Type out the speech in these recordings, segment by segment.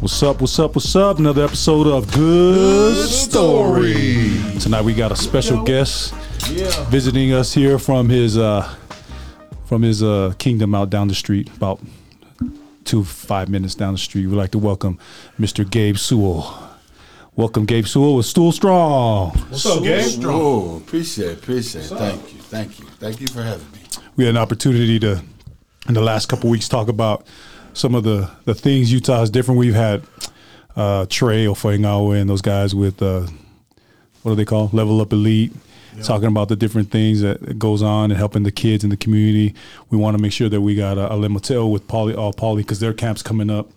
What's up? What's up? What's up? Another episode of Good Story. Tonight we got a special guest visiting us here from his uh from his uh kingdom out down the street, about two five minutes down the street. We'd like to welcome Mr. Gabe Sewell. Welcome, Gabe Sewell with Sewell Strong. What's up, Gabe? Oh, appreciate it, appreciate it. Thank you, thank you, thank you for having me. we had an opportunity to in the last couple weeks talk about some of the the things Utah is different. We've had uh, Trey Ofaingawa and those guys with uh, what do they call Level Up Elite, talking about the different things that goes on and helping the kids in the community. We want to make sure that we got a, a Limatel with Poly all Poly because their camp's coming up.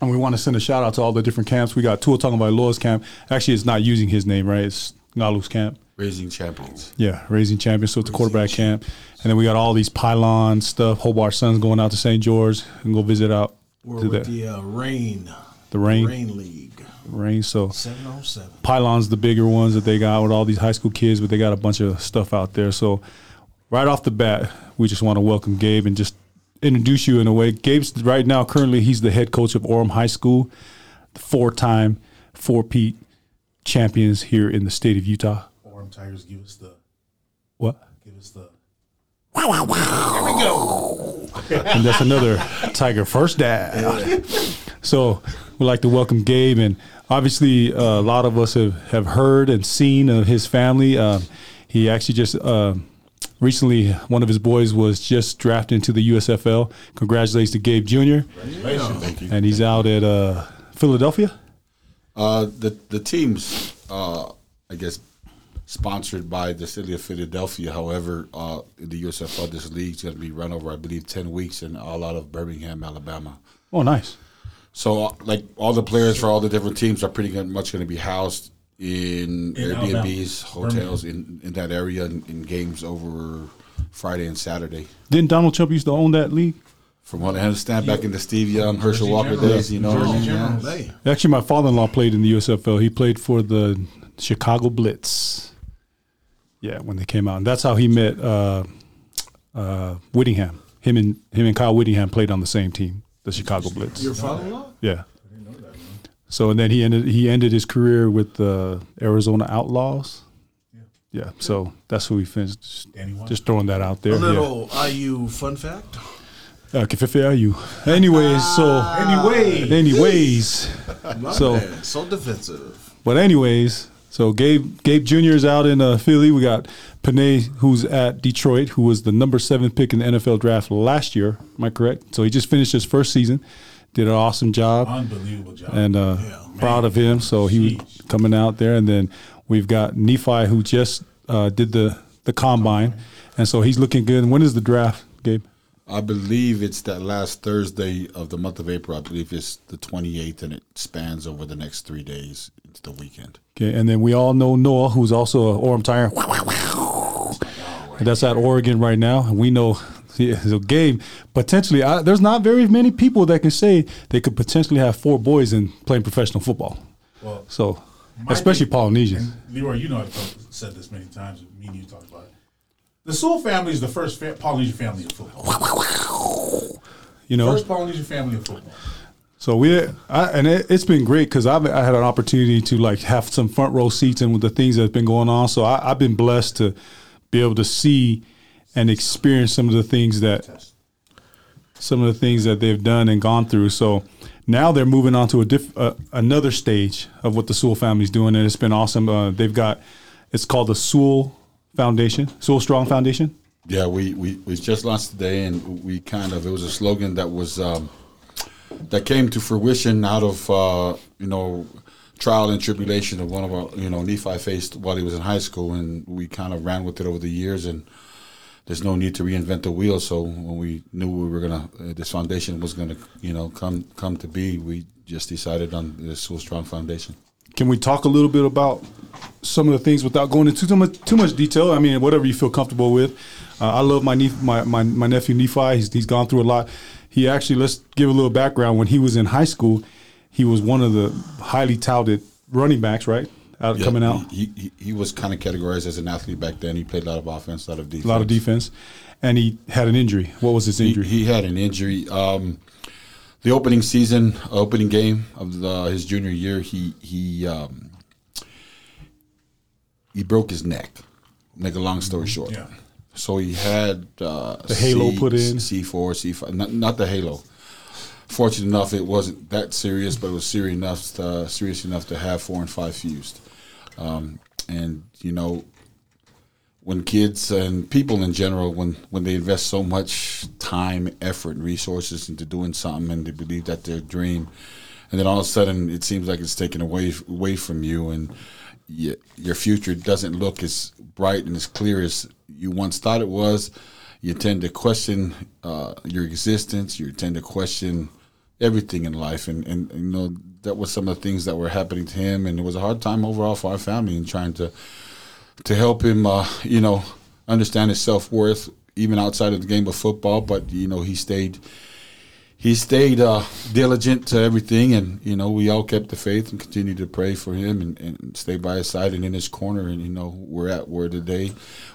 And we want to send a shout out to all the different camps. We got Tua talking about Loa's camp. Actually, it's not using his name, right? It's Ngalu's camp. Raising champions. Yeah, raising champions. So it's a quarterback camp, and then we got all these pylon stuff. Hobart Suns going out to St. George and go visit out We're to with the the uh, Rain. the rain Rain League. rain. So 707. pylons, the bigger ones that they got with all these high school kids, but they got a bunch of stuff out there. So right off the bat, we just want to welcome Gabe and just introduce you in a way. Gabe's right now currently he's the head coach of Orem High School, the four-time four-peat champions here in the state of Utah. Orem Tigers give us the What? Give us the and that's another Tiger first dad. So we'd like to welcome Gabe, and obviously uh, a lot of us have, have heard and seen of his family. Um, he actually just uh, recently, one of his boys was just drafted into the USFL. Congratulations to Gabe Jr. Thank you. And he's out at uh, Philadelphia. Uh, the the teams, uh, I guess, sponsored by the city of Philadelphia. However, uh, in the USFL, this league is going to be run over, I believe, ten weeks, and all out of Birmingham, Alabama. Oh, nice. So, uh, like all the players for all the different teams are pretty good- much going to be housed in, Airbnbs, hotels in, in that area, in, in games over Friday and Saturday. Didn't Donald Trump used to own that league? From what I understand, back in the Steve Young, Herschel Walker General. days, you know what I? Yeah. Actually, my father-in-law played in the USFL. He played for the Chicago Blitz. Yeah, when they came out, and that's how he met uh, uh, Whittingham. Him and him and Kyle Whittingham played on the same team, the Chicago Blitz. your father-in-law? Yeah. So and then he ended he ended his career with the Arizona Outlaws. Yeah. yeah So that's who he finished. Just, just throwing that out there. A Yeah. little IU fun fact. Uh, Kefefe you. Anyways, so Anyway. anyways. So- man, so defensive. But anyways, so Gabe Gabe Jr. is out in uh, Philly. We got Penei, who's at Detroit, who was the number seven pick in the NFL draft last year. Am I correct? So he just finished his first season, did an awesome job, Unbelievable job. and uh, Yeah, proud of him. So he was coming out there, and then we've got Nephi, who just uh, did the the combine, and so he's looking good. When is the draft, Gabe? I believe it's that last Thursday of the month of April. I believe it's the 28th, and it spans over the next three days into the weekend. Okay, and then we all know Noah, who's also an Orem Tire. That's at Oregon right now. We know yeah, game potentially. I, there's not very many people that can say they could potentially have four boys and playing professional football. well, So, especially be- Polynesians. Leroy, you know I've said this many times. Me and you talked about it. The Sewell family is the first fa- Polynesian family of football. You know, First Polynesian family of football. So we, I, and it, it's been great because I've I had an opportunity to like have some front row seats and with the things that's been going on. So I, I've been blessed to be able to see and experience some of the things that some of the things that they've done and gone through. So now they're moving on to a diff, uh, another stage of what the Sewell family's doing, and it's been awesome. Uh, they've got it's called the Sewell Foundation, Sewell Strong Foundation. Yeah, we, we, we just launched today, and we kind of it was a slogan that was um, that came to fruition out of uh, you know trial and tribulation of one of our you know Nephi faced while he was in high school, and we kind of ran with it over the years, and there's no need to reinvent the wheel. So when we knew we were gonna uh, this foundation was gonna you know come come to be, we just decided on this Sewell Strong Foundation. Can we talk a little bit about some of the things without going into too much too much detail? I mean, whatever you feel comfortable with. Uh, I love my, nep- my my my nephew Nephi. He's, he's gone through a lot. He actually let's give a little background. When he was in high school, he was one of the highly touted running backs, right? Out Yeah, coming out, he, he he was kind of categorized as an athlete back then. He played a lot of offense, a lot of defense. a lot of defense, and he had an injury. What was his He, injury? he had an injury. Um, the opening season, opening game of the, his junior year, he he um, he broke his neck. Make a long story short. Yeah. So he had uh, The halo put in? C four, C five, not, not the halo. Fortunate enough, it wasn't that serious, but it was serious enough, to, serious enough to have four and five fused. Um, and you know, when kids and people in general, when when they invest so much time, effort, and resources into doing something, and they believe that their dream, and then all of a sudden it seems like it's taken away away from you, and your future doesn't look as bright and as clear as you once thought it was. You tend to question uh, your existence. You tend to question everything in life, and, and you know that was some of the things that were happening to him, and it was a hard time overall for our family in trying to to help him, uh, you know, understand his self worth even outside of the game of football. But you know, he stayed he stayed uh, diligent to everything, and you know, we all kept the faith and continued to pray for him and, and stay by his side and in his corner. And you know, we're at where today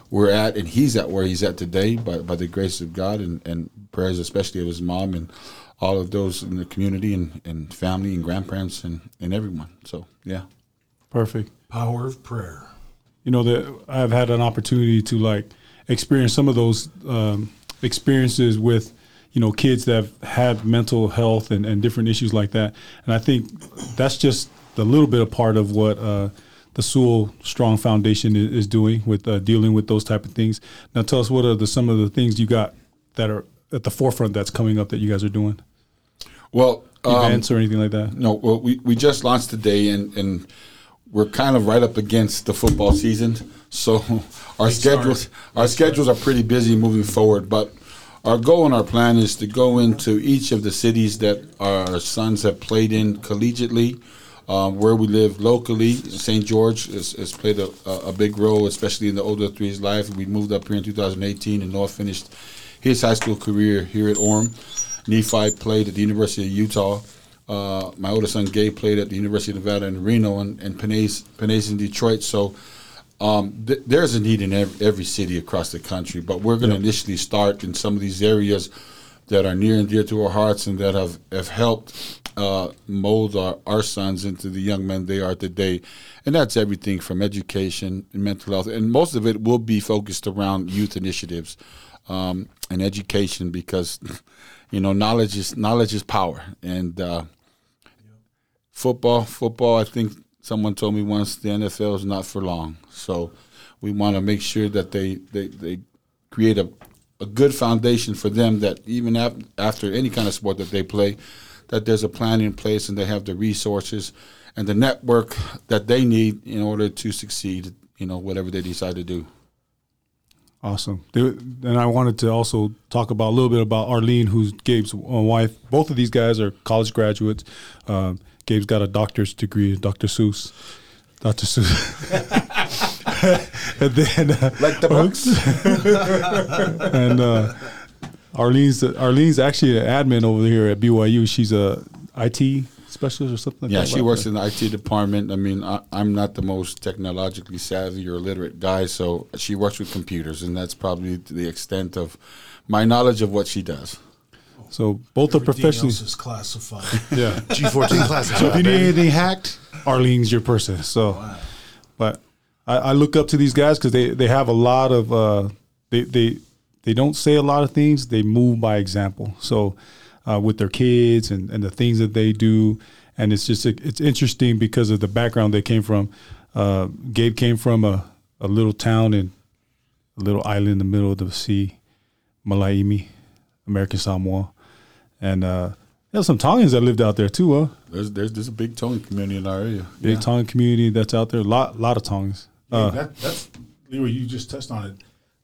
we're at, and he's at where he's at today by by the grace of God and, and prayers, especially of his mom and all of those in the community and, and family and grandparents and, and everyone. So yeah. Perfect. Power of prayer. you know that I've had an opportunity to like experience some of those um, experiences with you know kids that have had mental health and, and different issues like that, and I think that's just a little bit of part of what uh, the Sewell Strong Foundation is, is doing with uh, dealing with those type of things. Now, tell us what are the some of the things you got that are at the forefront that's coming up that you guys are doing, Well, um, events or anything like that. No, well, we, we just launched today, and, and we're kind of right up against the football season. So our schedules our schedules are pretty busy moving forward. But our goal and our plan is to go into each of the cities that our sons have played in collegiately. Um, where we live locally, St. George has, has played a, a big role, especially in the older three's life. We moved up here in 2018, and Noah finished his high school career here at Orem. Nephi played at the University of Utah. Uh, my oldest son Gabe played at the University of Nevada in Reno and, and Penei's in Detroit. So um, th- there's a need in every, every city across the country, but we're going to initially start in some of these areas that are near and dear to our hearts and that have, have helped uh, mold our, our sons into the young men they are today. And that's everything from education and mental health. And most of it will be focused around youth initiatives um, and education because, you know, knowledge is knowledge is power. And uh, football, football, I think someone told me once the NFL is not for long. So we want to make sure that they, they, they create a, a good foundation for them that even ap- after any kind of sport that they play, that there's a plan in place and they have the resources and the network that they need in order to succeed, you know, whatever they decide to do. Awesome. And I wanted to also talk about a little bit about Arlene, who's Gabe's uh, wife. Both of these guys are college graduates. Um, Gabe's got a doctor's degree, Dr. Seuss. Dr. Seuss. and then, uh, Like the Bucks. and uh, Arlene's Arlene's actually an admin over here at BYU. She's a IT specialist or something. like Yeah, that, she works in the IT department. I mean, I, I'm not the most technologically savvy or literate guy, so she works with computers, and that's probably the extent of my knowledge of what she does. So both are professionals. else is classified. Yeah. G14 classic. So if you need anything hacked, Arlene's your person. So, but I, I look up to these guys because they, they have a lot of uh, they they they don't say a lot of things. They move by example. So uh, with their kids and, and the things that they do, and it's just it's interesting because of the background they came from. Uh, Gabe came from a, a little town in a little island in the middle of the sea, Malaeimi, American Samoa, and uh, there's some Tongans that lived out there too. Huh? There's there's, there's a big Tongan community in our area. big Tongan community that's out there. A lot, lot of Tongans. Yeah, Uh, that, that's Leroy. You just touched on it.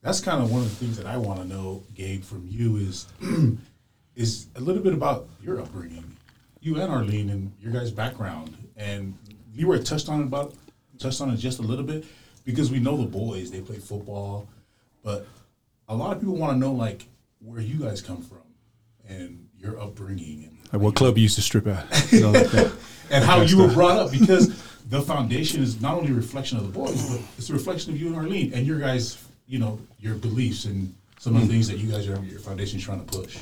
That's kind of one of the things that I want to know, Gabe, from you is is a little bit about your upbringing, you and Arlene, and your guys' background. And Leroy touched on it about touched on it just a little bit because we know the boys they play football, but a lot of people want to know like where you guys come from and your upbringing and like what club you used to strip at? You know, like that. and how you were brought up because the foundation is not only a reflection of the boys, but it's a reflection of you and Arlene and your guys, you know, your beliefs and some of the things that you guys are your foundation is trying to push.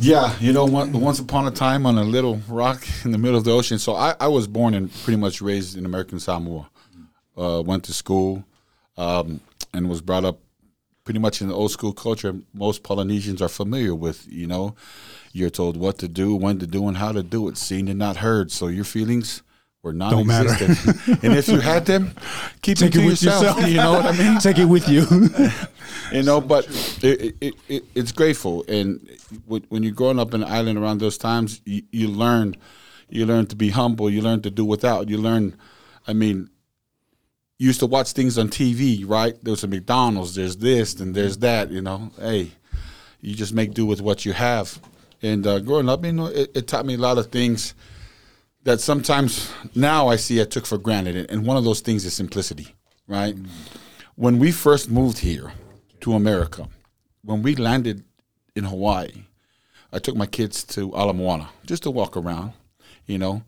Yeah, you know, one, once upon a time on a little rock in the middle of the ocean. So I, I was born and pretty much raised in American Samoa. Uh, went to school um, and was brought up pretty much in the old school culture most Polynesians are familiar with. You know, you're told what to do, when to do, and how to do it, seen and not heard. So your feelings were non-existent. and if you had them, keep Take it to with yourself. yourself. You know what I mean? Take it with you. you know but it, it, it, it's grateful and when when you're growing up in an island around those times you, you learn you learn to be humble you learn to do without you learn i mean you used to watch things on tv right? There's a mcdonald's there's this and there's that you know? Hey you just make do with what you have. And uh, growing up you know it, it taught me a lot of things that sometimes now i see i took for granted and one of those things is simplicity right? When we first moved here to America, when we landed in Hawaii, I took my kids to Ala Moana just to walk around. You know,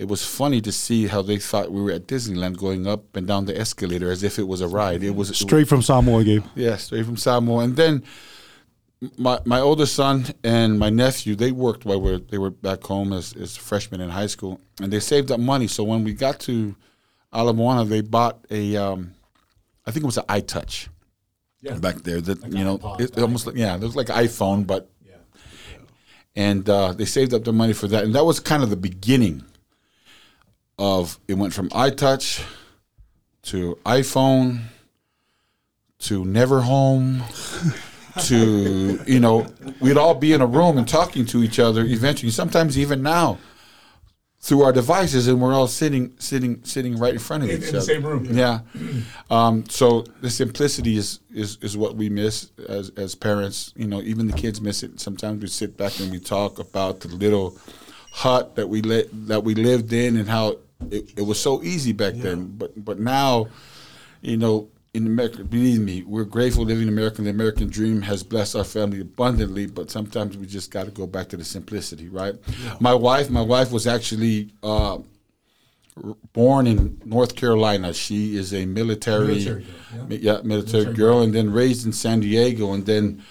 it was funny to see how they thought we were at Disneyland going up and down the escalator as if it was a ride. It was Straight from Samoa, Gabe. yeah, straight from Samoa. And then my my older son and my nephew, they worked while we were, they were back home as, as freshmen in high school, and they saved up money. So when we got to Ala Moana, they bought a, um, I think it was an iTouch Yeah. back there. That you know, iPod, it, it almost like yeah, it was like an iPhone, but Yeah. and uh, they saved up their money for that, and that was kind of the beginning of it went from iTouch to iPhone to Never Home to you know we'd all be in a room and talking to each other eventually. Sometimes even now through our devices, and we're all sitting sitting sitting right in front of In- each in the other. same room. Yeah. Um, so the simplicity is, is is what we miss as as parents. You know, even the kids miss it. Sometimes we sit back and we talk about the little hut that we li- that we lived in and how it, it was so easy back then. But but now, you know, in America, believe me, we're grateful living in America. The American dream has blessed our family abundantly. But sometimes we just got to go back to the simplicity, right? My wife, my wife was actually. Uh, born in North Carolina. She is a military, Military girl, mi- yeah, military, girl, and then raised in San Diego, and then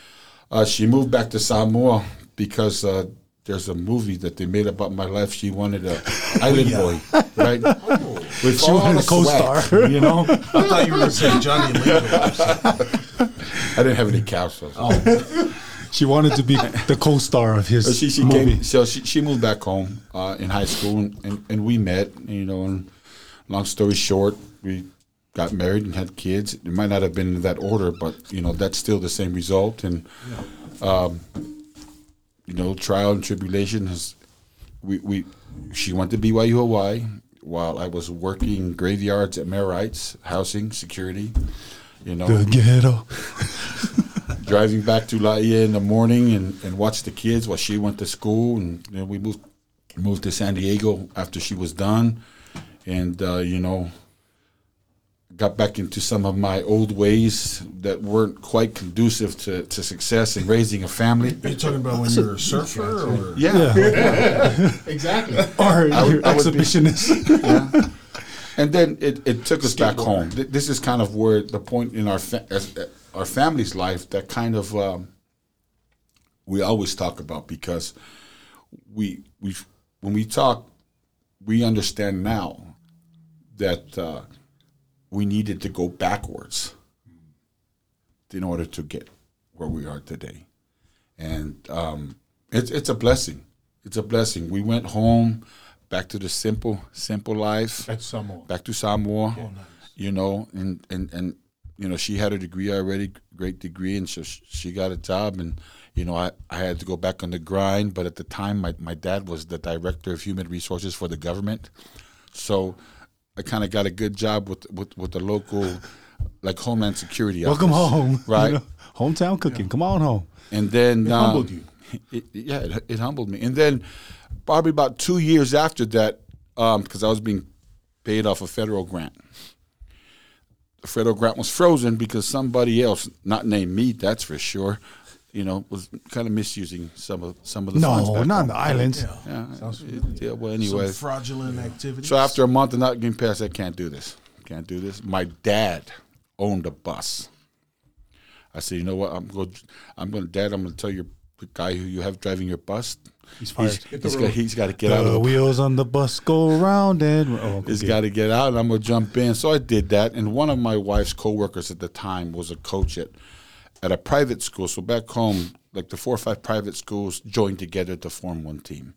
uh, she moved back to Samoa because uh, there's a movie that they made about my life. She wanted a island boy, right? With She wanted a co-star. you know. I thought you were saying Johnny Lingo. I didn't have any couch. So. She wanted to be the co-star of his So she, she movie. came. So she, she moved back home uh, in high school, and, and, and we met. You know, and long story short, we got married and had kids. It might not have been in that order, but you know that's still the same result. And um, you know, trial and tribulation has. We, we she went to BYU Hawaii while I was working graveyards at Marites, housing security. You know, the ghetto. driving back to Laie in the morning and, and watch the kids while she went to school, and then we moved moved to San Diego after she was done, and uh, you know got back into some of my old ways that weren't quite conducive to, to success in raising a family. Are you talking about when you were a surfer? Or? Yeah. Exactly. Or I would- your I would be- exhibitionist. And then it, it took us back home. Th- This is kind of where the point in our fa- as, uh, our family's life that kind of um, we always talk about because we we when we talk, we understand now that uh, we needed to go backwards in order to get where we are today, and um, it's it's a blessing. It's a blessing. We went home, back to the simple simple life That's Samoa. back to Samoa. You know, and, and and you know she had a degree already, great degree, and so she got a job, and you know I, I had to go back on the grind. But at the time, my my dad was the director of human resources for the government, so I kind of got a good job with with with the local like Homeland Security. Welcome office, home. right? You know, hometown cooking. Come on home. And then It uh, humbled you. It, yeah, it, it humbled me. And then probably about two years after that, because I was being paid off a federal grant. The federal grant was frozen because somebody else, not named me, that's for sure, you know, was kind of misusing some of some of the funds. No, back not home. in the islands. Yeah, Sounds it- yeah. Well, Some anyway, fraudulent activity. so after a month of not getting passed, I can't do this. Can't do this. My dad owned a bus. I said, you know what? I'm going. I'm going, Dad. I'm going to tell your the guy who you have driving your bus, He's fired. he's, he's got, he's got to get out of the the wheels on the bus go round and oh, He's okay. got to get out, and I'm gonna jump in. So I did that, and one of my wife's coworkers at the time was a coach at at a private school. So back home, like the four or five private schools joined together to form one team.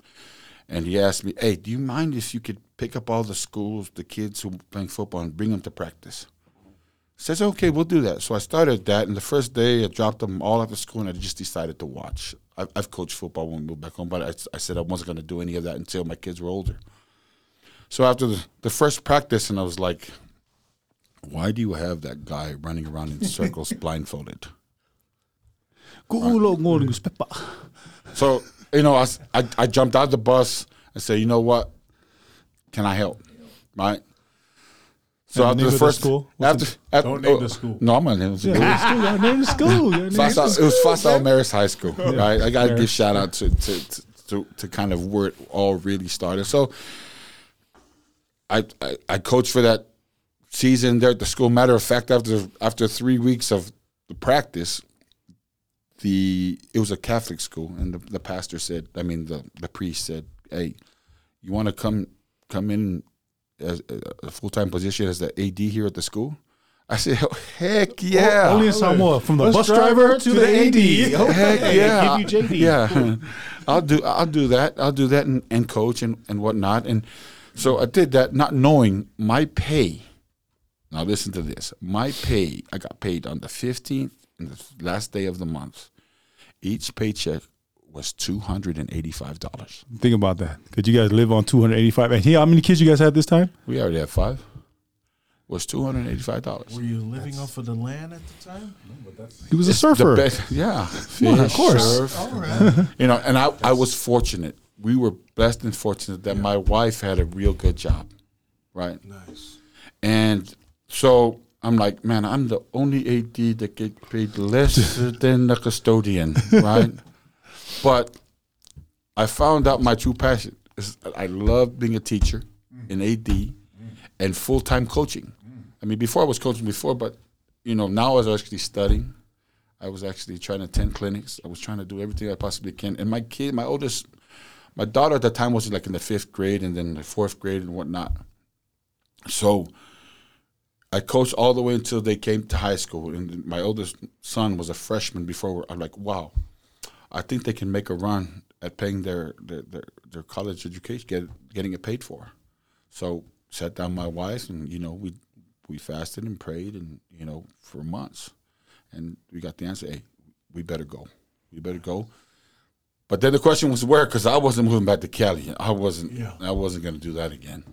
And he asked me, "Hey, do you mind if you could pick up all the schools, the kids who are playing football, and bring them to practice?" I says, "Okay, we'll do that." So I started that, and the first day I dropped them all after school, and I just decided to watch. I've, I've coached football when we moved back home, but I, I said I wasn't going to do any of that until my kids were older. So after the, the first practice, and I was like, why do you have that guy running around in circles blindfolded? Gulo ah. pepa. So, you know, I I jumped out the bus and said, you know what? Can I help? Right? So And after the the first school? After, after Don't name oh, the school. No, I'm gonna name the school. Yeah, school, yeah, name the school. yeah, name the Fa'asao, it was school, Fa'asao. Marist High School, right? I got to Marist. give shout out to to, to to to kind of where it all really started. So, I, I I coached for that season there at the school. Matter of fact, after after three weeks of the practice, the it was a Catholic school, and the, the pastor said, I mean the the priest said, "Hey, you want to come come in as a, a full time position as the AD here at the school?" I said, oh, "Heck yeah!" Only in Samoa, from the Bus bus, driver to to the the AD. AD. Heck yeah, give you JD. yeah. I'll do I'll do that. I'll do that and, and coach and, and whatnot. And so I did that, not knowing my pay. Now listen to this. My pay, I got paid on the fifteenth and the last day of the month. Each paycheck was two hundred and eighty-five dollars. Think about that. Could you guys live on 285? And here, how many kids you guys had this time? We already had five. Was two hundred and eighty-five dollars. Were you living off of the land at the time? He was a surfer. best, yeah, Well, of course. surf. All right. you know, and I, I was fortunate. We were blessed and fortunate that my wife had a real good job, right? nice. And so I'm like, man, I'm the only AD that get paid less than the custodian, right? But I found out my true passion. is I love being a teacher in mm. AD mm. and full time coaching. Mm. I mean, before I was coaching before, but you know, now I was actually studying. I was actually trying to attend clinics. I was trying to do everything I possibly can. And my kid, my oldest, my daughter at the time was like in the fifth grade and then the fourth grade and whatnot. So I coached all the way until they came to high school. And my oldest son was a freshman before. I'm like, wow, I think they can make a run at paying their their, their, their college education, get, getting it paid for. So sat down my wife, and you know we we fasted and prayed, and you know for months, and we got the answer. Hey, we better go. We better go. But then the question was where, because I wasn't moving back to Cali. I wasn't. Yeah. I wasn't going to do that again.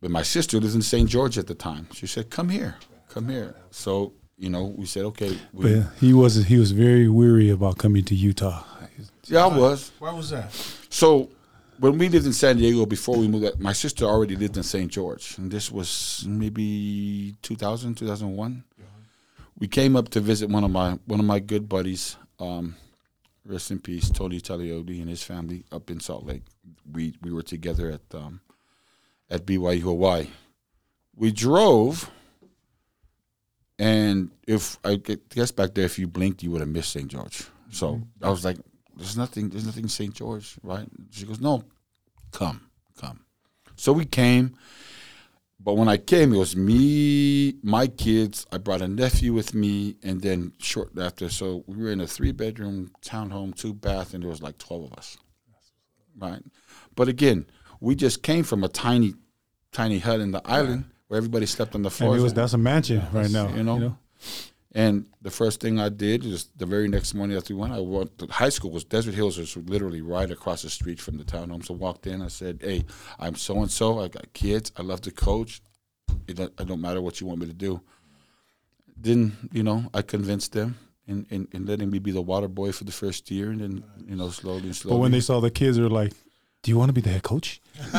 But my sister lives in St. George at the time. She said, "Come here, come here." So you know, we said, "Okay." We, yeah, he was he was very weary about coming to Utah. yeah, I was. Why was that? So when we lived in San Diego before we moved, my sister already lived in St. George, and this was maybe 2000, 2001. We came up to visit one of my one of my good buddies, um, rest in peace, Tony Taliodi and his family up in Salt Lake. We we were together at um, at BYU Hawaii. We drove, and if I guess back there, if you blinked, you would have missed St. George. So mm-hmm. I was like, "There's nothing. There's nothing in St. George, right?" She goes, "No, come, come." So we came, but when I came, it was me, my kids. I brought a nephew with me, and then short after, so we were in a three-bedroom townhome, two bath, and there was like twelve of us, right? But again, we just came from a tiny, tiny hut in the island where everybody slept on the And floor. it was that's a mansion right now. you know. And the first thing I did is the very next morning after we went, I went to high school was Desert Hills was literally right across the street from the townhome. So I walked in, I said, Hey, I'm so and so, I got kids, I love to coach. It don't, it don't matter what you want me to do. Then, you know, I convinced them in, in, in letting me be the water boy for the first year and then, you know, slowly and slowly. But when they saw the kids, they were like, "Do you want to be the head coach?"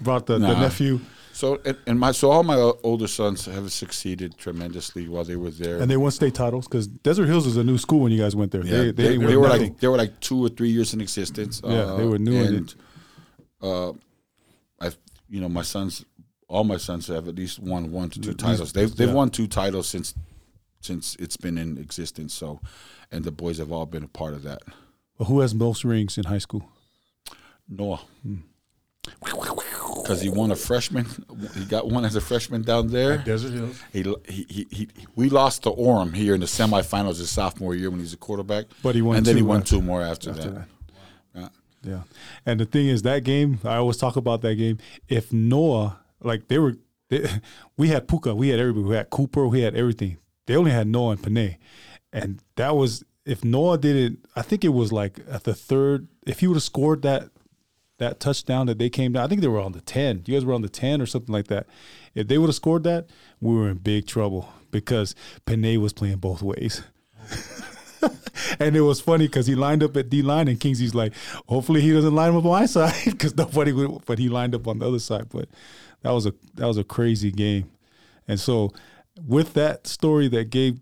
Brought the, the nephew, so and, my so all my older sons have succeeded tremendously while they were there. and they won state titles because Desert Hills was a new school when you guys went there. Yeah, they, they, they, they were nothing. like they were like two or three years in existence. Yeah, they were new in and, uh, I, you know, my sons, all my sons have at least won one to two titles. They've they've yeah. won two titles since since it's been in existence. So, and the boys have all been a part of that. But who has most rings in high school? Noah. Because he won a freshman, he got one as a freshman down there. Desert Hills. He, he, he, he, we lost to Orem here in the semifinals his sophomore year when he's a quarterback. But he won and then he won after- two more after, after that. that. Yeah. Yeah. And the thing is, that game, I always talk about that game. If Noah, like they were, they, we had Puka, we had everybody, we had Cooper, we had everything. They only had Noah and Penei. And that was, if Noah didn't, I think it was like at the third, if he would have scored that, that touchdown that they came down, I think they were on the 10. You guys were on the 10 or something like that. If they would have scored that, we were in big trouble because Penei was playing both ways. And it was funny because he lined up at D line, and Kingsley's like, hopefully he doesn't line up on my side because nobody would. But he lined up on the other side. But that was a that was a crazy game. And so, with that story that gave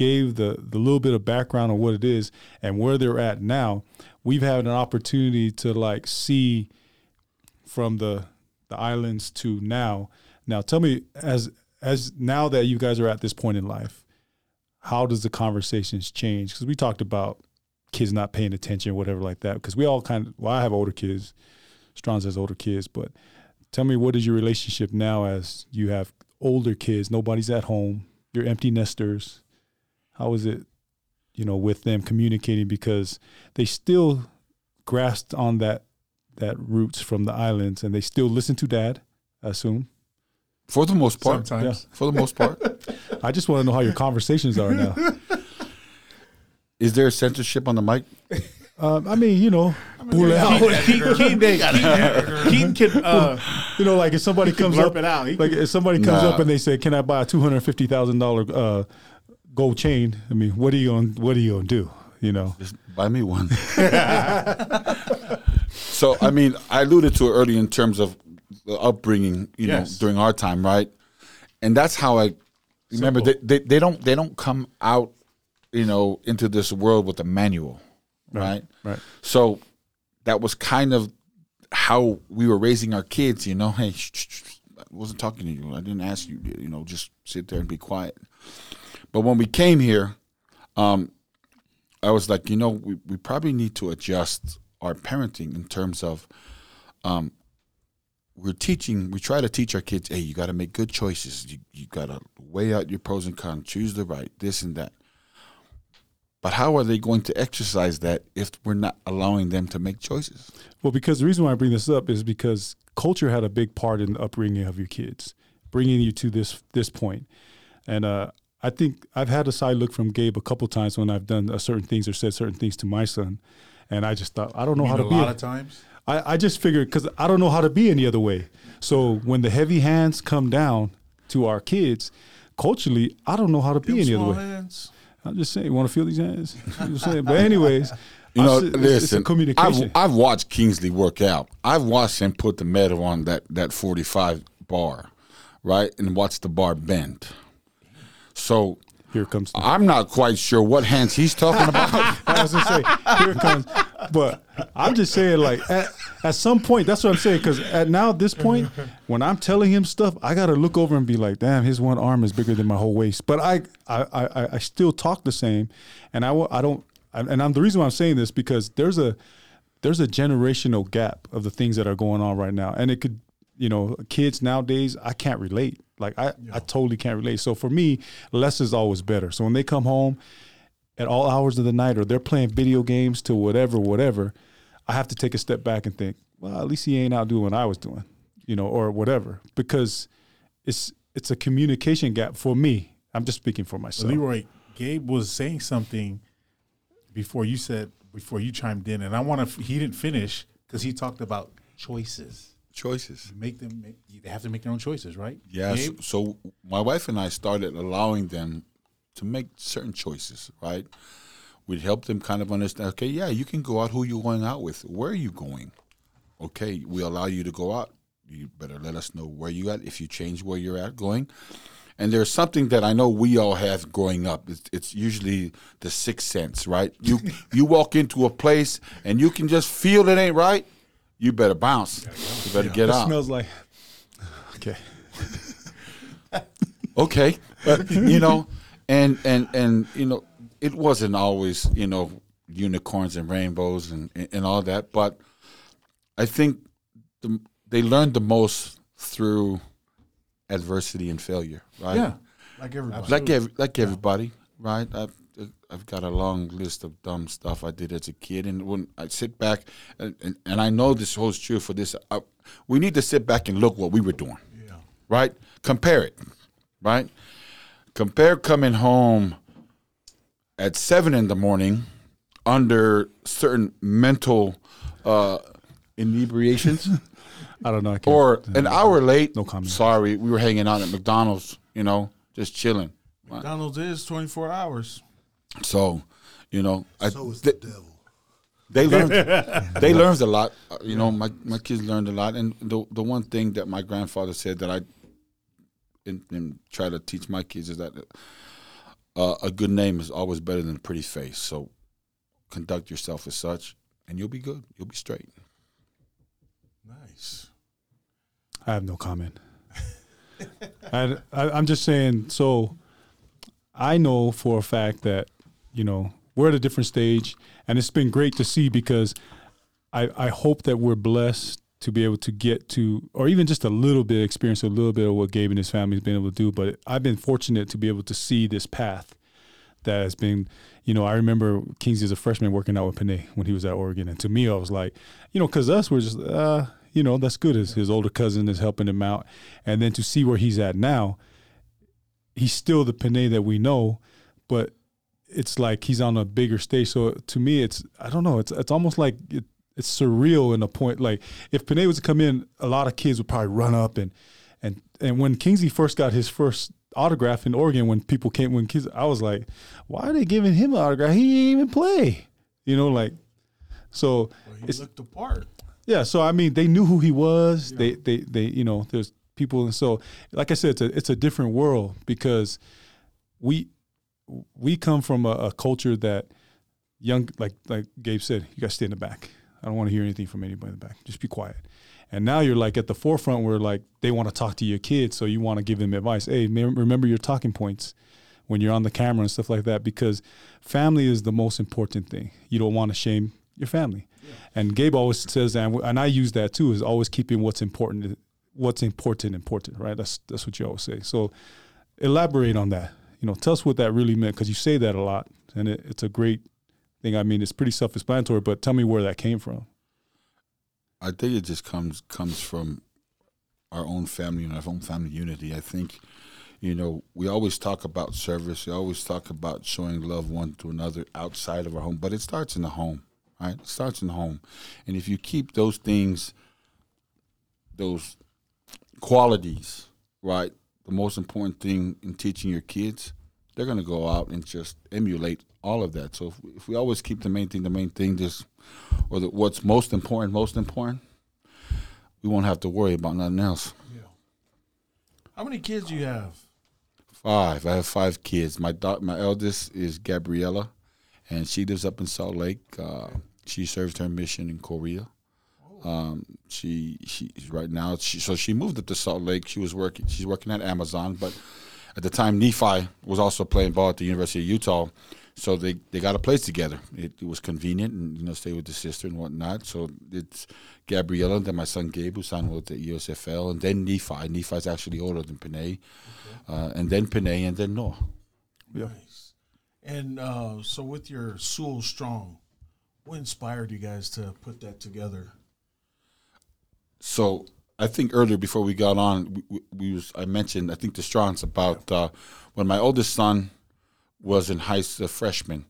gave the the little bit of background on what it is and where they're at now, we've had an opportunity to like see from the the islands to now. Now, tell me as as now that you guys are at this point in life, how does the conversations change? Because we talked about kids not paying attention, whatever like that. Because we all kind of, well, I have older kids, Strauss has older kids, but tell me what is your relationship now as you have older kids? Nobody's at home. You're empty nesters. How is it, you know, with them communicating because they still grasped on that that roots from the islands and they still listen to dad, I assume. For the most part. Sometimes. For the most part. I just want to know how your conversations are now. Is there censorship on the mic? Um, I mean, you know, can, uh, You know, like if somebody comes up, it out. He like if somebody comes Nah. up and they say, "Can I buy a two hundred fifty thousand dollar uh, gold chain?" I mean, what are you going? What are you to do? You know, Just buy me one. so, I mean, I alluded to it earlier in terms of the upbringing, you Yes. know, during our time, right? And that's how I remember they, they, they don't they don't come out, you know, into this world with a manual, right? right. So that was kind of how we were raising our kids, you know. Hey, shh, shh, shh, I wasn't talking to you. I didn't ask you. You know, just sit there and be quiet. But when we came here, um, I was like, you know, we, we probably need to adjust our parenting in terms of um, we're teaching, we try to teach our kids, hey, you got to make good choices. You, you got to weigh out your pros and cons, choose the right, this and that. But how are they going to exercise that if we're not allowing them to make choices? Well, because the reason why I bring this up is because culture had a big part in the upbringing of your kids, bringing you to this this point. And uh, I think I've had a side look from Gabe a couple times when I've done uh, certain things or said certain things to my son, and I just thought I don't know how a to be. A lot of times. I, I just figured because I don't know how to be any other way. So when the heavy hands come down to our kids, culturally, I don't know how to be any other Small way. hands. I'm just saying, want to feel these hands? I'm saying. But anyways, You I know, it's- listen. it's a communication. I've, I've watched Kingsley work out. I've watched him put the metal on that that forty five bar, right, and watch the bar bend. So Here comes. The, I'm not quite sure what hands he's talking about. I was gonna say, here comes. But I'm just saying, like at, at some point, that's what I'm saying. Because at now, this point, when I'm telling him stuff, I gotta look over and be like, "Damn, his one arm is bigger than my whole waist." But I, I, I, I still talk the same, and I, I don't. And I'm the reason why I'm saying this because there's a, there's a generational gap of the things that are going on right now, and it could, you know, kids nowadays, I can't relate. Like I, I totally can't relate. So for me, less is always better. So when they come home at all hours of the night or they're playing video games to whatever, whatever, I have to take a step back and think, well, at least he ain't out doing what I was doing, you know, or whatever. Because it's it's a communication gap for me. I'm just speaking for myself. Leroy, Gabe was saying something before you said before you chimed in, and I want to. He didn't finish because he talked about choices. Choices. Make them. Make, they have to make their own choices, right? Yes. Gabe? So my wife and I started allowing them to make certain choices, right? We'd help them kind of understand, okay, yeah, you can go out. Who you going out with? Where are you going? Okay, we allow you to go out. You better let us know where you at if you change where you're at going. And there's something that I know we all have growing up. It's, it's usually the sixth sense, right? You you walk into a place and you can just feel it ain't right. You better bounce. You better get it out. smells like okay. okay, But, you know, and and and you know, it wasn't always you know unicorns and rainbows and and all that, but I think the, they learned the most through adversity and failure, right? Yeah. Like everybody. like ev- like everybody, right? I've I've got a long list of dumb stuff I did as a kid, and when I sit back, and, and, and I know this holds true for this, I, we need to sit back and look what we were doing, Yeah. right? Compare it, right? Compare coming home at seven in the morning under certain mental uh, inebriations. I don't know. I can't, or an hour late. No comment. Sorry, we were hanging out at McDonald's, you know, just chilling. McDonald's is 24 hours. So, you know, I, So is they, the devil. they learned they learned a lot. Uh, You know, my my kids learned a lot, and the the one thing that my grandfather said that I and, and try to teach my kids is that uh, a good name is always better than a pretty face. So, conduct yourself as such, and you'll be good. You'll be straight. Nice. I have no comment. I, I, I'm just saying. So, I know for a fact that you know we're at a different stage, and it's been great to see because I I hope that we're blessed to be able to get to, or even just a little bit experience a little bit of what Gabe and his family has been able to do. But I've been fortunate to be able to see this path that has been, you know, I remember Kingsley as a freshman working out with Penei when he was at Oregon, and to me, I was like, you know, because us we're just, uh, you know, that's good. As his older cousin is helping him out, and then to see where he's at now, he's still the Penei that we know, but it's like he's on a bigger stage. So to me, it's I don't know. It's it's almost like it, it's surreal in a point. Like if Penei was to come in, a lot of kids would probably run up and and and when Kingsley first got his first autograph in Oregon, when people came, when kids, I was like, why are they giving him an autograph? He didn't even play. You know, like so. Well, he looked the part. yeah, so I mean, they knew who he was. They, they, they, you know, there's people, and so, like I said, it's a, it's a different world because we, we come from a, a culture that young, like, like Gabe said, you got to stay in the back. I don't want to hear anything from anybody in the back. Just be quiet. And now you're like at the forefront where like they want to talk to your kids, so you want to give them advice. Hey, mem- remember your talking points when you're on the camera and stuff like that, because family is the most important thing. You don't want to shame your family. And Gabe always says that, and I use that too, is always keeping what's important, what's important, important, right? That's that's what you always say. So elaborate on that. You know, tell us what that really meant, because you say that a lot, and it, it's a great thing. I mean, it's pretty self-explanatory, but tell me where that came from. I think it just comes comes from our own family and our own family unity. I think, you know, we always talk about service. We always talk about showing love one to another outside of our home, but it starts in the home, right? It starts in the home, and if you keep those things, those qualities, right, the most important thing in teaching your kids, they're going to go out and just emulate all of that. So if we, if we always keep the main thing, the main thing, just or the, what's most important, most important, we won't have to worry about nothing else. Yeah. How many kids do you have? Five. I have five kids. My da- my eldest is Gabriella, and she lives up in Salt Lake. Uh, she served her mission in Korea. Um, she she right now she so she moved up to Salt Lake. She was working. She's working at Amazon, but at the time Nephi was also playing ball at the University of Utah. So they, they got a place together. It, it was convenient, and you know, stay with the sister and whatnot. So it's Gabriella, and then my son Gabe, who signed with the USFL, and then Nephi. Nephi's actually older than Penei, uh, and then Penei, and then Noah. Nice. And uh, so, with your Sewell Strong, what inspired you guys to put that together? So I think earlier before we got on, we, we, was I mentioned I think the Strongs about uh, when my oldest son was in high school freshman.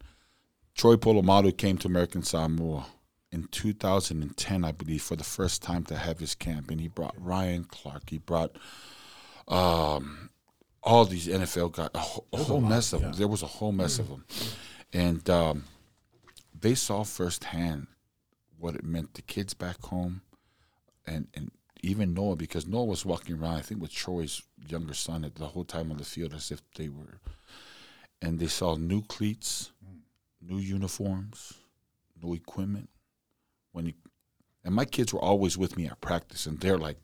Troy Polamalu came to American Samoa in 2010, I believe, for the first time to have his camp, and he brought Ryan Clark. He brought um, all these NFL guys, a whole, a whole mess of them. There was a whole mess of them, and um, they saw firsthand what it meant to kids back home and and even Noah because Noah was walking around I think with Troy's younger son at the whole time on the field as if they were and they saw new cleats, new uniforms, new equipment. When you and my kids were always with me at practice and they're like,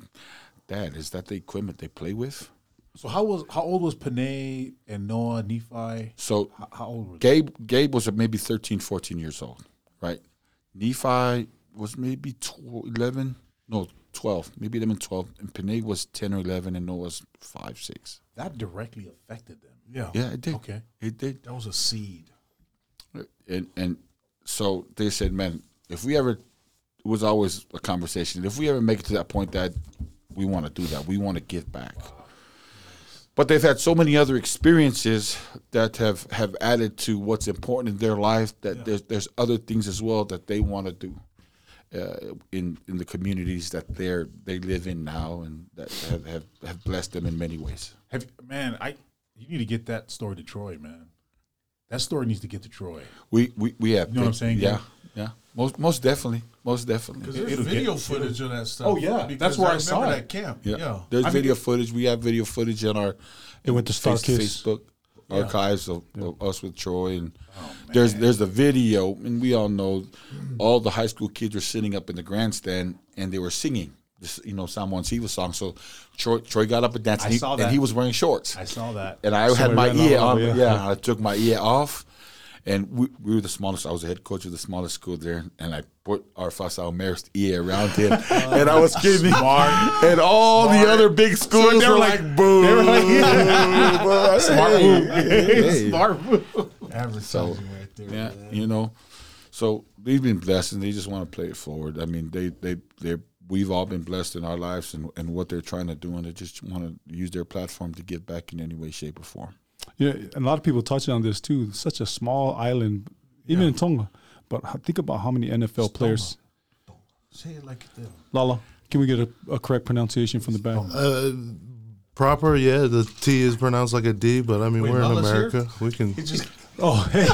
Dad, is that the equipment they play with? So how was how old was Penei and Noah Nephi? So How, how old were they? Gabe Gabe was maybe 13, 14 years old, right? Nephi was maybe 12, 11, no, 12, maybe them in 12. And Penei was 10 or 11, and Noah was 5, 6. That directly affected them. Yeah. Yeah, it did. Okay. It did. That was a seed. And, and so they said, man, if we ever, it was always a conversation. If we ever make it to that point that we want to do that, we want to give back. But they've had so many other experiences that have, have added to what's important in their life that there's there's other things as well that they want to do uh, in in the communities that they're they live in now and that have, have, have blessed them in many ways. Have man, I you need to get that story to Troy, man. That story needs to get to Troy. We we, we have You know what I'm saying, Yeah, Gabe? yeah. Most most definitely, most definitely. Because there's It'll video it'll- footage of that stuff. Oh, yeah. That's where I remember saw it. that camp. Yeah. Yeah. There's I mean, video footage. We have video footage on our It went to Star face- Kids. Facebook archives of, of us with Troy, and Oh, there's there's a video, and we all know all the high school kids were sitting up in the grandstand and they were singing. This, you know, Someone Siva song. So Troy, Troy got up and danced, I and he, saw and that. he was wearing shorts. I saw that. and I had my ear on. yeah. Yeah, I took my ear off, and we, we were the smallest. I was the head coach of the smallest school there, and I put our Fa'asao Marist ear around him, and I was kidding. And all the other big schools they were were like- like, "Boo!" they were like, boo. Smart move. hey. Smart move. Advertising right there. Yeah, man. you know. So we've been blessed, and they just want to play it forward. I mean, they they they we've all been blessed in our lives and, and what they're trying to do, and they just want to use their platform to give back in any way, shape, or form. You know, and a lot of people touch on this too. Such a small island, even in Tonga. But think about how many NFL players. Say it like it is. Lala, can we get a, a correct pronunciation from the back? Uh, proper, yeah. The T is pronounced like a D, but I mean Wait, we're in Lala's here? America. We can. He just Oh, hey,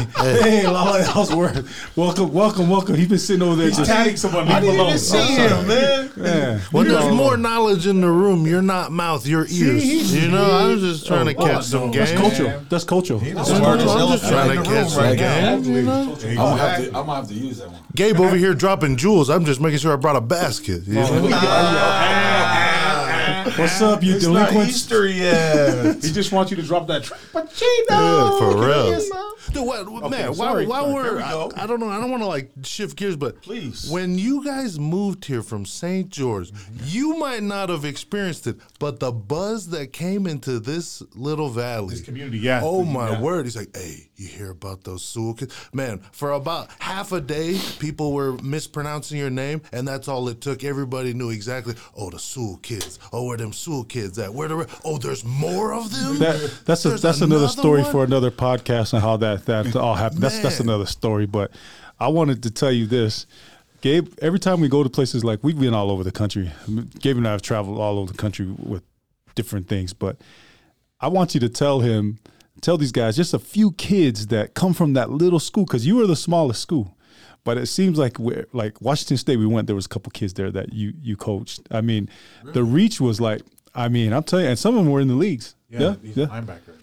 hey, Lala, how's word? Welcome, welcome, welcome. He's been sitting over there just tagging someone. I Leave him didn't alone. even see him, man. Yeah. When there's more knowledge in the room, you're not mouth, your ears. you know, I was just trying to Oh, catch some That's game. culture. That's culture. He the I'm smartest just elephant trying in to the catch room some right now. game. You know? I'm gonna, have to, I'm gonna have to use that one. Gabe over here dropping jewels. I'm just making sure I brought a basket. You oh, know? What's up, you It's not delinquents? Easter yet. He just wants you to drop that Pacino. Yeah, for real. Dude, what, man, sorry. while, while Here we're, I. I don't know, I don't want to like shift gears, but Please. when you guys moved here from St. George, mm-hmm. you might not have experienced it, but the buzz that came into this little valley, This community, yeah. Oh my Yeah. word! He's like, "Hey, you hear about those Sewell kids? Man, for about half a day, people were mispronouncing your name, and that's all it took. Everybody knew exactly. Oh, the Sewell kids. Oh, where them Sewell kids at? Where the? re- Oh, there's more of them. That, that's a, that's another story one? for another podcast and how that that all happened. That's that's another story. But I wanted to tell you this, Gabe. Every time we go to places like we've been all over the country. Gabe and I have traveled all over the country with different things. But I want you to tell him, tell these guys, just a few kids that come from that little school because you were the smallest school. But it seems like we're like Washington State. We went. There was a couple kids there that you you coached. I mean, the reach was like. I mean, I'm telling you, and some of them were in the leagues. Yeah, yeah. yeah. linebacker.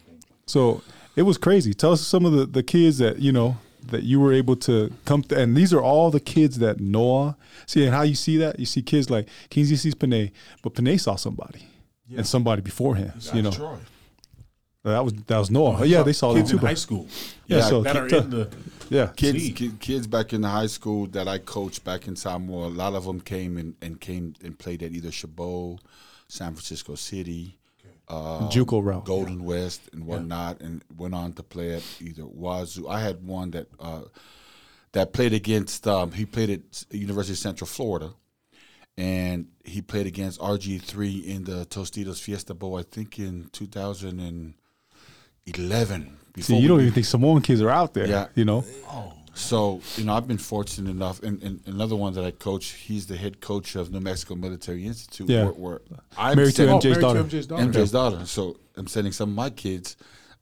So it was crazy. Tell us some of the, the kids that you know that you were able to come. To, and these are all the kids that Noah see. And how you see that? You see kids like Kingsley sees Penei, but Penei saw somebody and somebody before him. You know Troy. That was that was Noah. yeah, they saw that kids too. in high school yeah, Yeah, so that are in the. yeah, Kids, See. ki- kids back in the high school that I coached back in Samoa, a lot of them came and, and came and played at either Chabot, San Francisco City, uh, JUCO route. Golden West, and whatnot, and went on to play at either Wazoo. I had one that uh, that played against. Um, he played at University of Central Florida, and he played against RG three in the Tostitos Fiesta Bowl. I think in two thousand and eleven. See, you don't even think Samoan kids are out there. Yeah. you know. Oh. So you know, I've been fortunate enough, and, and another one that I coach, he's the head coach of New Mexico Military Institute. Yeah. where, where I'm Married to sending- MJ's married daughter. Oh, to MJ's daughter. MJ's daughter. So I'm sending some of my kids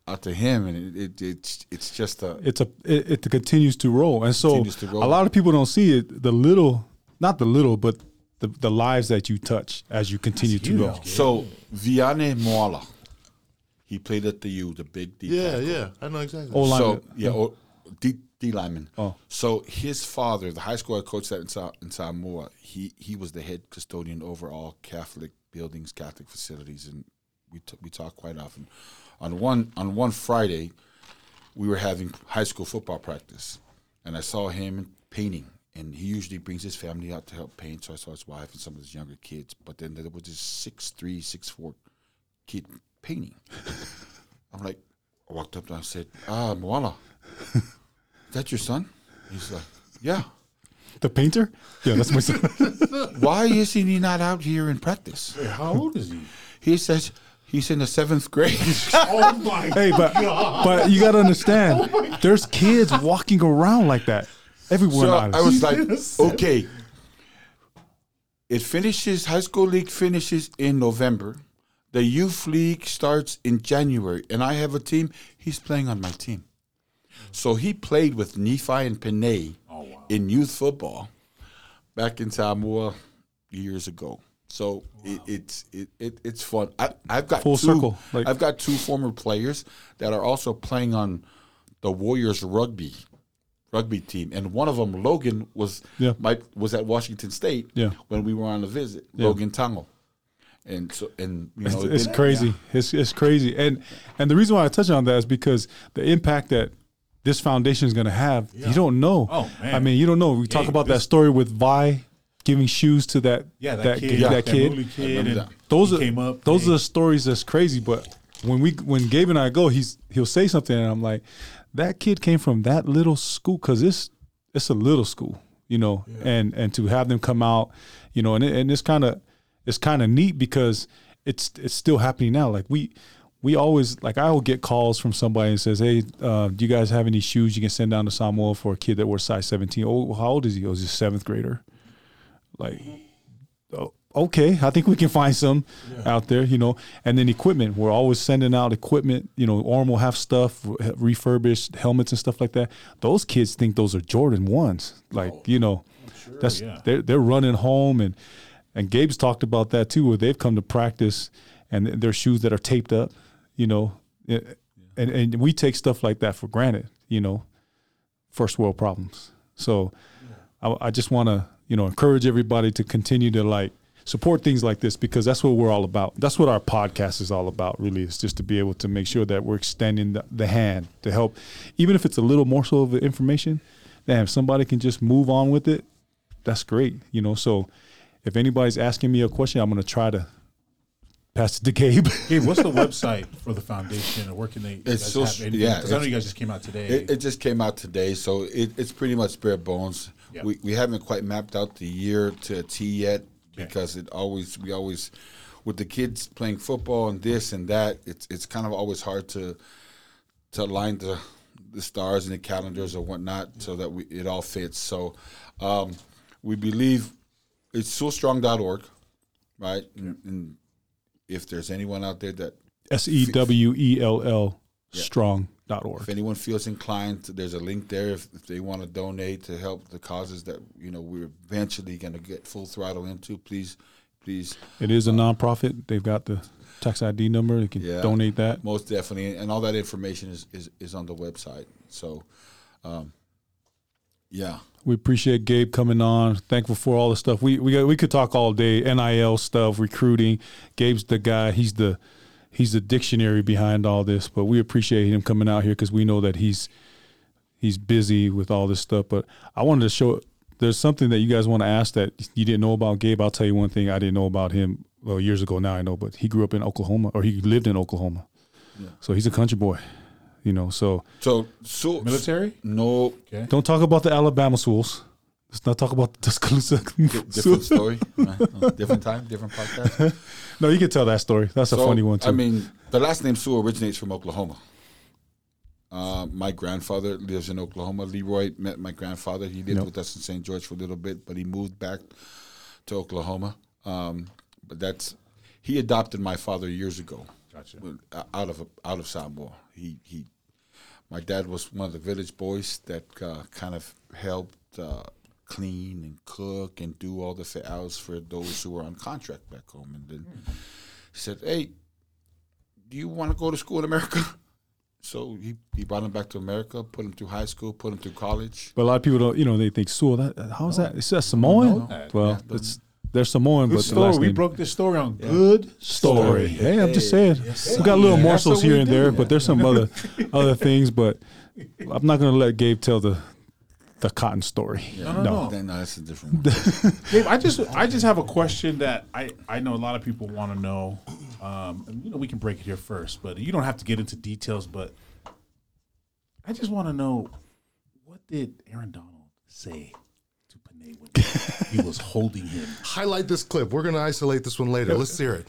out to him, and it, it it's it's just a it's a it, it continues to roll, and so to roll. a lot of people don't see it. The little, not the little, but the the lives that you touch as you continue to go. so Viane Moala. He played at the U, the big D. Yeah, tackle. yeah, I know exactly. O line. So yeah, or D, D lineman. Oh. So his father, the high school I coached at in, Sa- in Samoa, he he was the head custodian over all Catholic buildings, Catholic facilities, and we t- we talk quite often. On one on one Friday, we were having high school football practice, and I saw him painting. And he usually brings his family out to help paint. So I saw his wife and some of his younger kids. But then there was this six three, six four kid painting. I'm like, I walked up and I said, "Ah, Moala, is that your son?" He's like, "Yeah." The painter? Yeah, that's my son. Why isn't he not out here in practice? Wait, how old is he? He says he's in the seventh grade. Oh my! hey, but but you got to understand, there's kids walking around like that everywhere. so I was like, okay. It finishes, high school league finishes in November. The youth league starts in January. And I have a team, he's playing on my team. So he played with Nephi and Penei oh, in youth football back in Samoa years ago. So it, it's it, it it's fun. I, I've got Full two, circle, like- I've got two former players that are also playing on the Warriors rugby rugby team, and one of them, Logan, was Yeah. my, was at Washington State Yeah. when we were on a visit. Logan Tago, and so and you know it's it- crazy. It's it's crazy, and and the reason why I touch on that is because the impact that this foundation is going to have, you don't know. Oh, man. I mean, you don't know. We talk about that story with Vi giving shoes to that Yeah, that, that kid. yeah, that kid. Kid. that. those he are up. those hey, are the stories that's crazy. But when we when Gabe and I go, he's he'll say something, and I'm like, that kid came from that little school because it's it's a little school, you know, and and to have them come out, you know, and it, and it's kind of it's kind of neat because it's it's still happening now. Like we. We always like I will get calls from somebody and says, "Hey, uh, do you guys have any shoes you can send down to Samoa for a kid that wears size 17? Oh, how old is he? Oh, he's a seventh grader. Like, oh, okay, I think we can find some out there, you know. And then equipment, we're always sending out equipment. You know, Orm will have stuff refurbished, helmets and stuff like that. Those kids think those are Jordan ones, like you know, that's yeah. they're they're running home and and Gabe's talked about that too, where they've come to practice and their shoes that are taped up, you know, eh, eh, and and we take stuff like that for granted, you know, first world problems. So I, I just want to, you know, encourage everybody to continue to like support things like this because that's what we're all about. That's what our podcast is all about, really, is just to be able to make sure that we're extending the, the hand to help, even if it's a little morsel of information. Then if somebody can just move on with it, that's great, you know. So if anybody's asking me a question, I'm going to try to pass it to Gabe. Gabe, what's the website for the foundation, or where can they? It's guys so- have anything? yeah, because I know you guys just came out today. It, it just came out today, so it, it's pretty much bare bones. Yeah. We, we haven't quite mapped out the year to a T yet because it always we always with the kids playing football and this and that. It's it's kind of always hard to to align the the stars and the calendars or whatnot so that we it all fits. So um, we believe it's sewellstrong.org, right? And, and if there's anyone out there that S E W E L L strong.org. if anyone feels inclined, there's a link there if, if they want to donate to help the causes that you know we're eventually going to get full throttle into. Please, please, It is a nonprofit. They've got the tax ID number. They can Yeah. donate that. most definitely, and all that information is is, is on the website. So, um, yeah, We appreciate Gabe coming on. Thankful for all the stuff. We we got, we could talk all day. NIL stuff, recruiting. Gabe's the guy. He's the he's the dictionary behind all this. But we appreciate him coming out here because we know that he's he's busy with all this stuff. But I wanted to show. There's something that you guys want to ask that you didn't know about Gabe. I'll tell you one thing I didn't know about him. Well, years ago now I know, but he grew up in Oklahoma, or he lived in Oklahoma. So he's a country boy, you know. So so so Military? No, Okay. don't talk about the Alabama schools. Let's not talk about the Tuscaloosa. different story, different time, different podcast. No, you can tell that story. That's a funny one too. I mean, the last name Sewell originates from Oklahoma. Uh, my grandfather lives in Oklahoma. Leroy met my grandfather. He lived Yep. with us in St. George for a little bit, but he moved back to Oklahoma. Um, but that's he adopted my father years ago. Gotcha. Out of out of Samoa. He he. My dad was one of the village boys that uh, kind of helped uh, clean and cook and do all the fit-outs for those who were on contract back home. And then he said, "Hey, do you want to go to school in America?" So he, he brought him back to America, put him through high school, put him through college. but a lot of people don't. You know, they think Sewell. That how's that? Is that Samoan? that. Well, Yeah, it's They're Samoan, Good but the story. last We broke this story on good story. story. Hey, I'm just saying. Yes, we got little That's morsels here and do. there, but there's some other other things. But I'm not gonna let Gabe tell the the cotton story. No, no, no. Then, no, that's a different one. Dave, I just I just have a question that I I know a lot of people want to know. Um, and, you know, we can break it here first, but you don't have to get into details. But I just want to know what did Aaron Donald say to Penei when he was holding him? Highlight this clip. We're gonna isolate this one later. Let's hear it.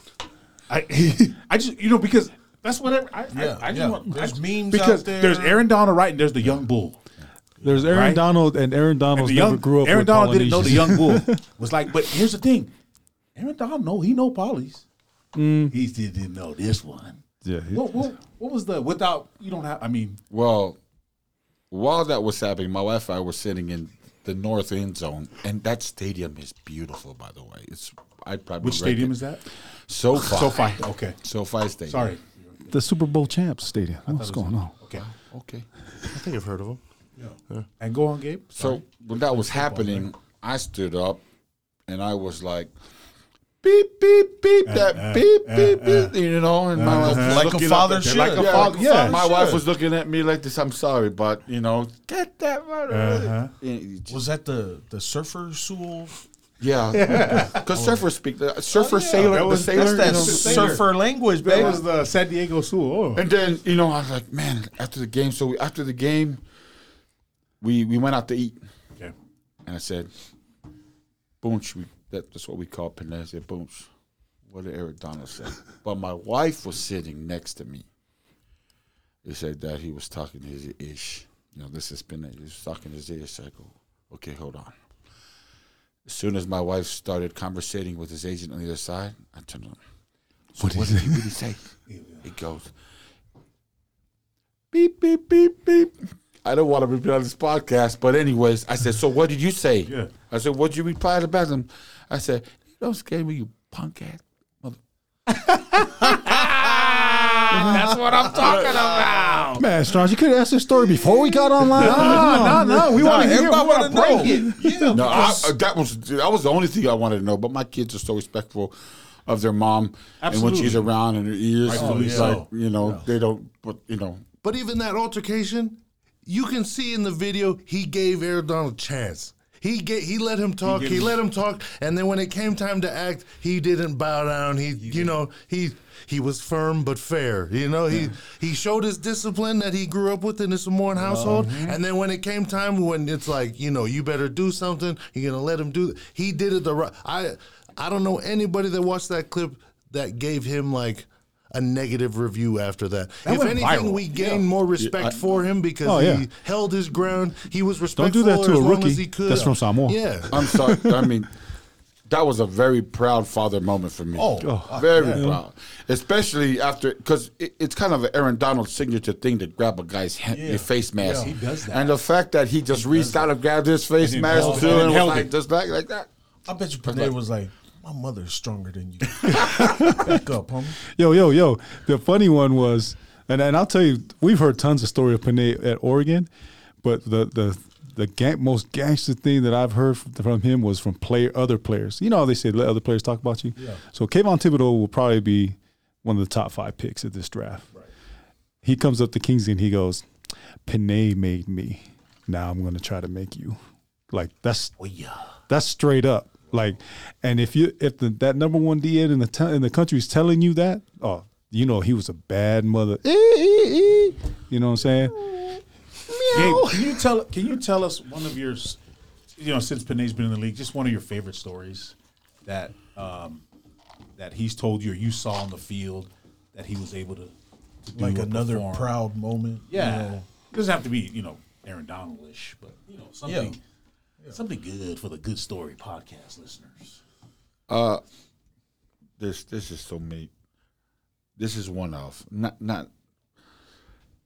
I I just you know because that's what I I, Yeah, I, I just yeah. want There's I- memes because out there. there's Aaron Donald right and there's the young bull. There's Aaron Right? Donald, and Aaron And Donald's the never young grew up. Aaron with Donald didn't know the young bull was like. But here's the thing, Aaron Donald know he know polys. Mm. He still didn't know this one. yeah, he- What, what what was the without you don't have? I mean, Well, while that was happening, my wife and I were sitting in the north end zone, and that stadium is beautiful. By the way, it's I probably which stadium is that? SoFi. SoFi. Okay, SoFi Stadium. sorry. the Super Bowl champs stadium. What's going on? Okay, Okay. I think I've heard of them. Yeah. And go on, Gabe. So when that was happening, I stood up, and I was like. Beep beep beep that uh, beep uh, beep uh, beep you know and my wife was Like a looking father at- should. like a yeah, father- like yeah, my sure. wife was looking at me like this I'm sorry but you know get that Uh-huh. uh Was that the the surfer Sewell? Yeah, because surfer speak the surfer sailor, That was- the sailor. That's that you know, surfer language, That baby. was the San Diego Sewell. Oh. and then you know I was like, man, after the game. So we, after the game, we we went out to eat, Okay. and I said, "Boonch." We, that, that's what we call Panacea "Boonch." What did Aaron Donald say? but my wife was sitting next to me. He said that he was talking his ish. You know, this is Penei. He was talking his ish. I go, okay, hold on. As soon as my wife started conversating with his agent on the other side, I turned on. So what, did he really say? He goes, beep, beep, beep, beep. I don't want to repeat on this podcast, but anyways, I said, so what did you say? Yeah. I said, what did you reply to Bethlehem? I said, you don't scare me, you punk ass mother. That's what I'm talking about. Man, Strauss, you could have asked this story before we got online. No, no, no. We want to hear. We everybody want to wanna break it. Yeah, No, I, uh, that was that was the only thing I wanted to know. But my kids are so respectful of their mom, and when she's Absolutely. around and her ears, Rightfully it's so. like you know they don't. But you know, But even that altercation, you can see in the video he gave Aaron Donald a chance. He gave, he let him talk. He, gave- let him talk, and then when it came time to act, he didn't bow down. He, you know, he he was firm but fair. You know, he he showed his discipline that he grew up with in the Samoan uh-huh. household. And then when it came time when it's like, you know, you better do something. You're gonna let him do. He did it the right. I I don't know anybody that watched that clip that gave him like. A negative review after that. That if anything, viral. we gained more respect for him because Oh, yeah. he held his ground. He was respectful do that to as a long rookie as he could. that's from Samoa. Yeah. I'm sorry. I mean, that was a very proud father moment for me. Oh, oh, oh very proud, especially after because it, it's kind of an Aaron Donald signature thing to grab a guy's ha- Yeah. face mask. Yeah, he does that. and the fact that he just reached out and grabbed his face And mask too, and and was held like it. just like like that. I bet you Penei was like, my mother's stronger than you. Back up, homie. Yo, yo, yo. The funny one was, and, and I'll tell you, we've heard tons of story of Penei at Oregon, but the the the gang, most gangster thing that I've heard from, him was from player other players. You know how they say let other players talk about you. Yeah. So Kayvon Thibodeaux will probably be one of the top five picks at this draft. He comes up to Kingsley and he goes, "Penei made me. Now I'm going to try to make you." Like that's Oh yeah. that's straight up. Like, and if you if the, that number one DN in the t- in the country is telling you that, oh, you know he was a bad mother. Eh, eh, eh. You know what I'm saying? Gabe, can you tell? Can you tell us one of your, you know, since Penei's been in the league, just one of your favorite stories that um, that he's told you or you saw on the field that he was able to, to do Like another perform? proud moment. you Yeah, know. it doesn't have to be you know Aaron Donald-ish, but you know something something good for the Good Story podcast listeners. Uh, this this is so many. This is one off. not not,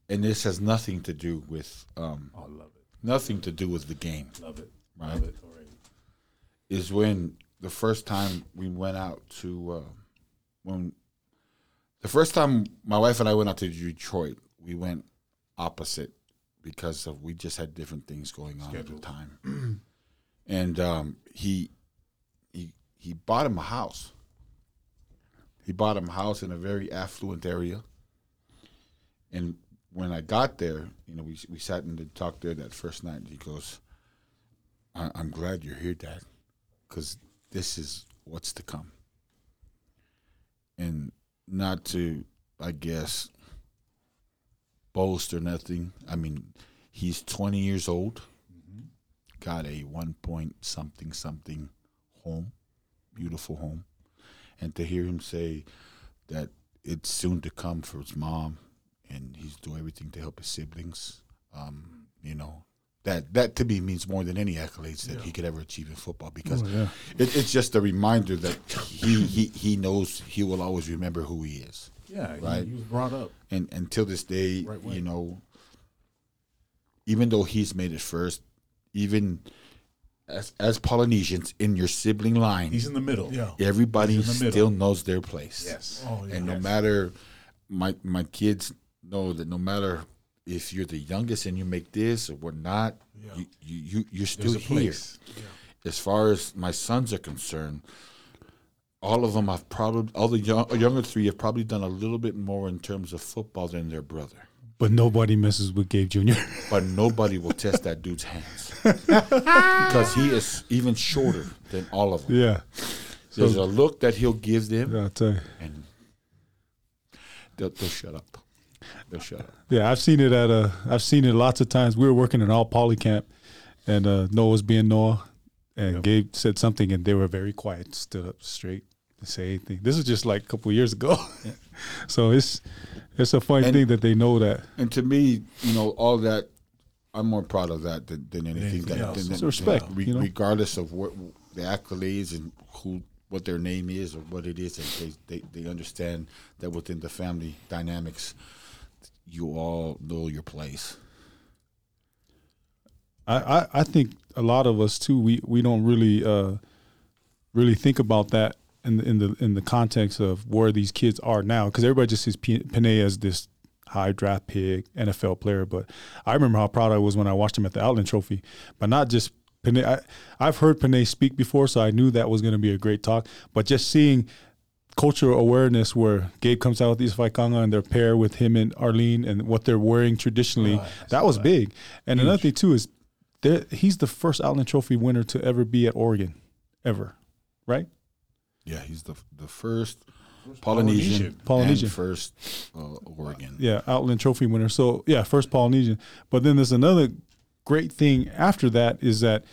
and this has nothing to do with um Oh, I love it, nothing to do with the game. love it, Right. love it already. Is when the first time we went out to uh, when the first time my wife and I went out to Detroit, we went opposite because of we just had different things going on at the time, and um, he he he bought him a house. He bought him a house in a very affluent area. And when I got there, you know, we we sat and talked there that first night. And he goes, I, "I'm glad you're here, Dad, because this is what's to come." And not to, I guess, boast or nothing. I mean, he's 20 years old, got a one point something something home, beautiful home, and to hear him say that it's soon to come for his mom, and he's doing everything to help his siblings. Um, you know, that that to me means more than any accolades that he could ever achieve in football because yeah. it, it's just a reminder that he, he he knows he will always remember who he is Yeah, Right. He, he was brought up. and until this day, Right you know, even though he's made it first, even as as Polynesians in your sibling line, He's in the middle. Yeah. everybody He's in the still knows their place. Yes. Oh yeah. and no matter my my kids know that no matter if you're the youngest and you make this or we're not, Yeah. you, you you you're still here. place. As far as my sons are concerned, all of them have probably all the young, younger three have probably done a little bit more in terms of football than their brother. But nobody messes with Gabe Jr. but nobody will test that dude's hands because he is even shorter than all of them. yeah. There's a look that he'll give them, I'll tell you. and they'll, they'll shut up. They'll shut up. Yeah, I've seen it at uh I've seen it lots of times. We were working in all poly camp and uh was being Noah and Gabe said something and they were very quiet, stood up straight to say anything. This is just like a couple of years ago. so it's it's a funny And- thing that they know that. And to me, you know, all that, I'm more proud of that than, than anything. anything That, else. than, It's than- respect, re- you know? regardless of what the accolades and who, what their name is or what it is, and they, they, they understand that within the family dynamics, you all know your place. I, I, I think a lot of us too. We we don't really uh, really think about that in the, in the in the context of where these kids are now, because everybody just sees P- Penei as this high draft pick NFL player. But I remember how proud I was when I watched him at the Outland Trophy. But not just Penei. I, I've heard Penei speak before, so I knew that was going to be a great talk. But just seeing cultural awareness where Gabe comes out with these Faikanga and their pair with him and Arlene and what they're wearing traditionally, that was big. And another thing too is he's the first Outland Trophy winner to ever be at Oregon, ever, right? Yeah, he's the the first Polynesian, Polynesian. and first uh, Oregon. Yeah, Outland Trophy winner. So yeah, first Polynesian. But then there's another great thing after that is that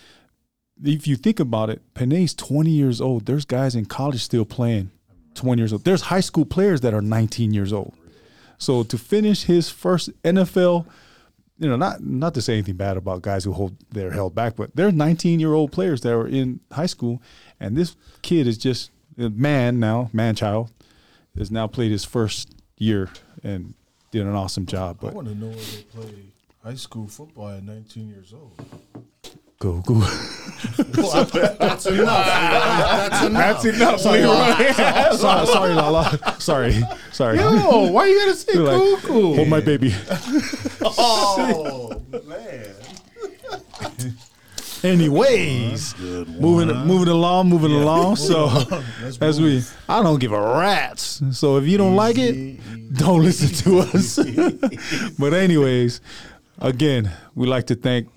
if you think about it, Penei's 20 years old. There's guys in college still playing 20 years old. There's high school players that are 19 years old. So to finish his first NFL, you know, not not to say anything bad about guys who hold they're held back, but there's 19 year old players that are in high school, and this kid is just a Uh, man now, man child, has now played his first year and did an awesome job. I want to know where they play high school football at 19 years old. go go. That's enough. That's enough. That's enough, Leroy. sorry, sorry, Lala. Sorry, sorry. Yo, why you gotta say You're like, Hold my baby. Oh man! Anyways, moving moving along, moving along. So as we, I don't give a rat's. So if you don't like it, don't listen to us. but anyways, again, we like to thank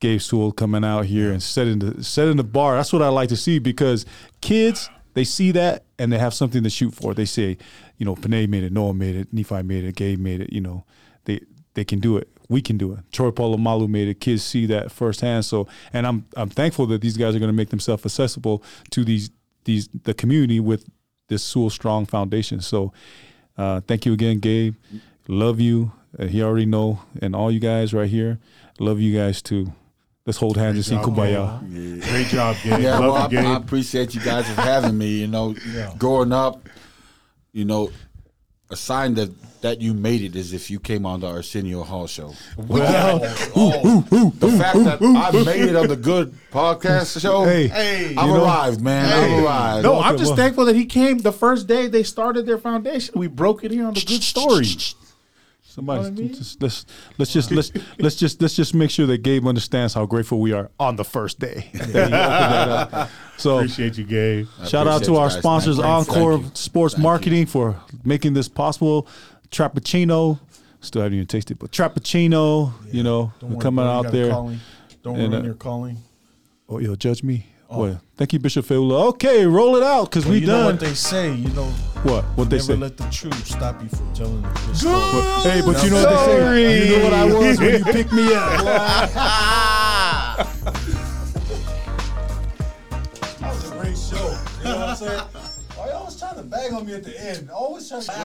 Gabe Sewell coming out here and setting the setting the bar. That's what I like to see because kids they see that and they have something to shoot for. They say, you know, Penei made it, Noah made it, Nephi made it, Gabe made it. You know, they they can do it. We can do it. Troy Polamalu made it. Kids see that firsthand. So, and I'm I'm thankful that these guys are going to make themselves accessible to these these the community with this Sewell Strong Foundation. So, uh, thank you again, Gabe. Love you. Uh, he already know, and all you guys right here, love you guys too. Let's hold hands and sing job, kumbaya. Great job, Gabe. Yeah, Love well, I, you, Gabe. I appreciate you guys for having me. You know, Yeah. growing up, you know, a sign that that you made it is if you came on the Arsenio Hall show. Well, oh, The fact that I made it on the good podcast show, Hey, Hey, I've you know- arrived, man. I've arrived. no, Okay, I'm just well- thankful that he came the first day they started their foundation. We broke it here on the good story. Somebody just let's let's just let's let's just let's just make sure that Gabe understands how grateful we are on the first day. that he opened that up. So Appreciate you, Gabe. shout out to our guys. sponsors, Thank. Encore Sports Thank you. Marketing, for making this possible. Trappuccino, still haven't even tasted, but Trappuccino, you know, Don't worry, coming you out there. calling. Don't And, ruin uh, your calling. Oh, you'll judge me. Oh. Well, thank you, Bishop Feula. Okay, roll it out because Well, we you know what they say. You know, what? What they never say? let the truth stop you from telling the good story. But- hey, but you know what they say? You know what I was when you picked me up. That was a great show. You know what I'm saying? Why y'all always trying to bag on me at the end? Always trying to